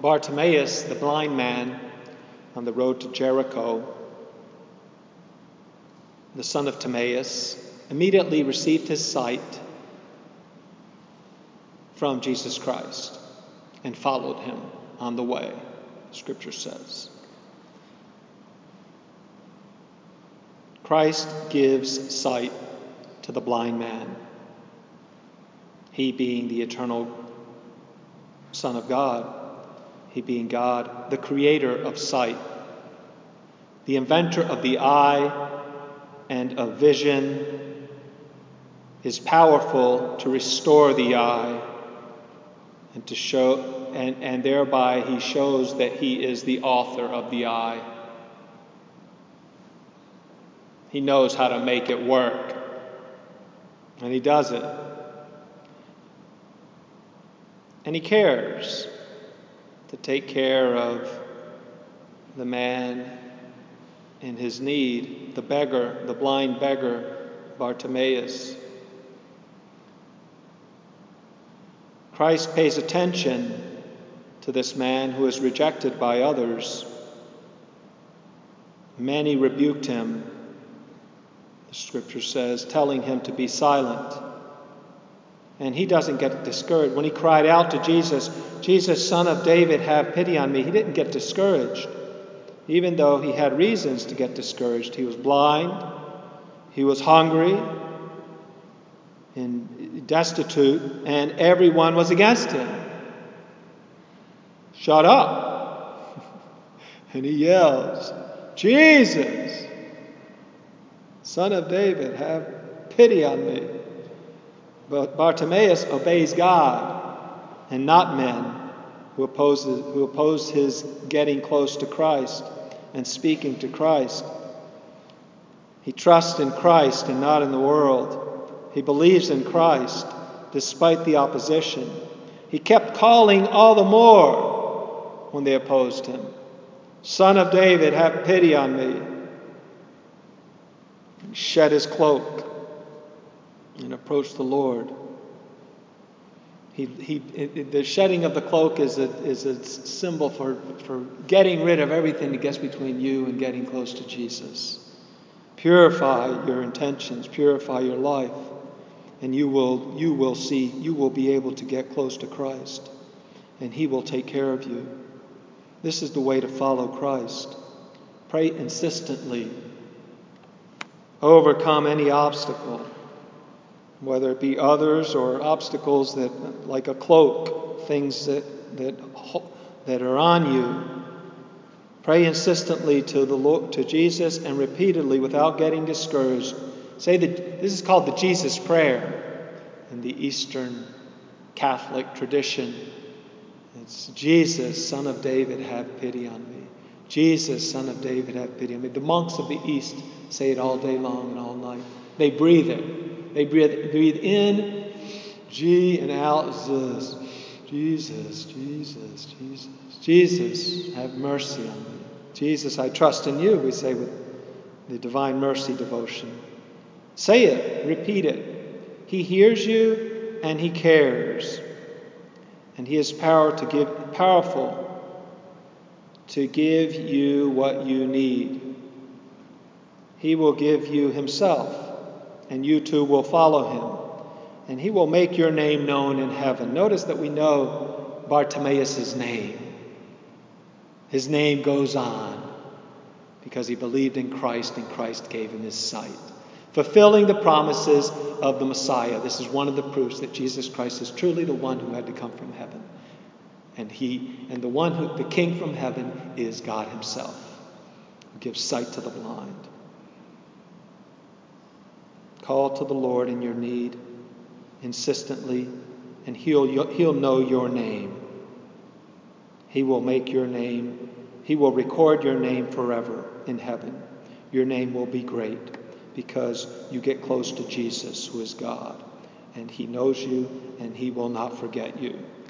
Bartimaeus, the blind man, on the road to Jericho, the son of Timaeus, immediately received his sight from Jesus Christ and followed him on the way, Scripture says. Christ gives sight to the blind man, he being the eternal Son of God, he being God, the creator of sight, the inventor of the eye and of vision, is powerful to restore the eye and to show and, and thereby he shows that he is the author of the eye. He knows how to make it work. And he does it. And he cares to take care of the man in his need, the beggar, the blind beggar, Bartimaeus. Christ pays attention to this man who is rejected by others. Many rebuked him, the scripture says, telling him to be silent. And he doesn't get discouraged. When he cried out to Jesus, Jesus, son of David, have pity on me, he didn't get discouraged. Even though he had reasons to get discouraged, he was blind, he was hungry, and destitute, and everyone was against him. Shut up. and he yells, Jesus, son of David, have pity on me. But Bartimaeus obeys God and not men who opposes, who oppose his getting close to Christ and speaking to Christ. He trusts in Christ and not in the world. He believes in Christ despite the opposition. He kept calling all the more when they opposed him Son of David, have pity on me. He shed his cloak and approached the Lord. He, he, it, the shedding of the cloak is a, is a symbol for, for getting rid of everything that gets between you and getting close to Jesus. Purify your intentions, purify your life, and you will, you will see, you will be able to get close to Christ, and He will take care of you. This is the way to follow Christ. Pray insistently. Overcome any obstacle whether it be others or obstacles that, like a cloak, things that, that, that are on you. Pray insistently to, the Lord, to Jesus and repeatedly without getting discouraged. Say that this is called the Jesus Prayer in the Eastern Catholic tradition. It's Jesus, Son of David, have pity on me. Jesus, Son of David, have pity on me. The monks of the East say it all day long and all night. They breathe it. They breathe, breathe in G and out Z. Jesus, Jesus, Jesus. Jesus, have mercy on me. Jesus, I trust in you, we say with the Divine Mercy devotion. Say it, repeat it. He hears you and he cares. And he is power to give, powerful to give you what you need. He will give you himself and you too will follow him. And he will make your name known in heaven. Notice that we know Bartimaeus' name. His name goes on because he believed in Christ and Christ gave him his sight. Fulfilling the promises of the Messiah. This is one of the proofs that Jesus Christ is truly the one who had to come from heaven. And he and the one who the king from heaven is God himself, who gives sight to the blind. Call to the Lord in your need insistently, and he'll, he'll know your name. He will make your name, He will record your name forever in heaven. Your name will be great because you get close to Jesus, who is God, and He knows you and He will not forget you.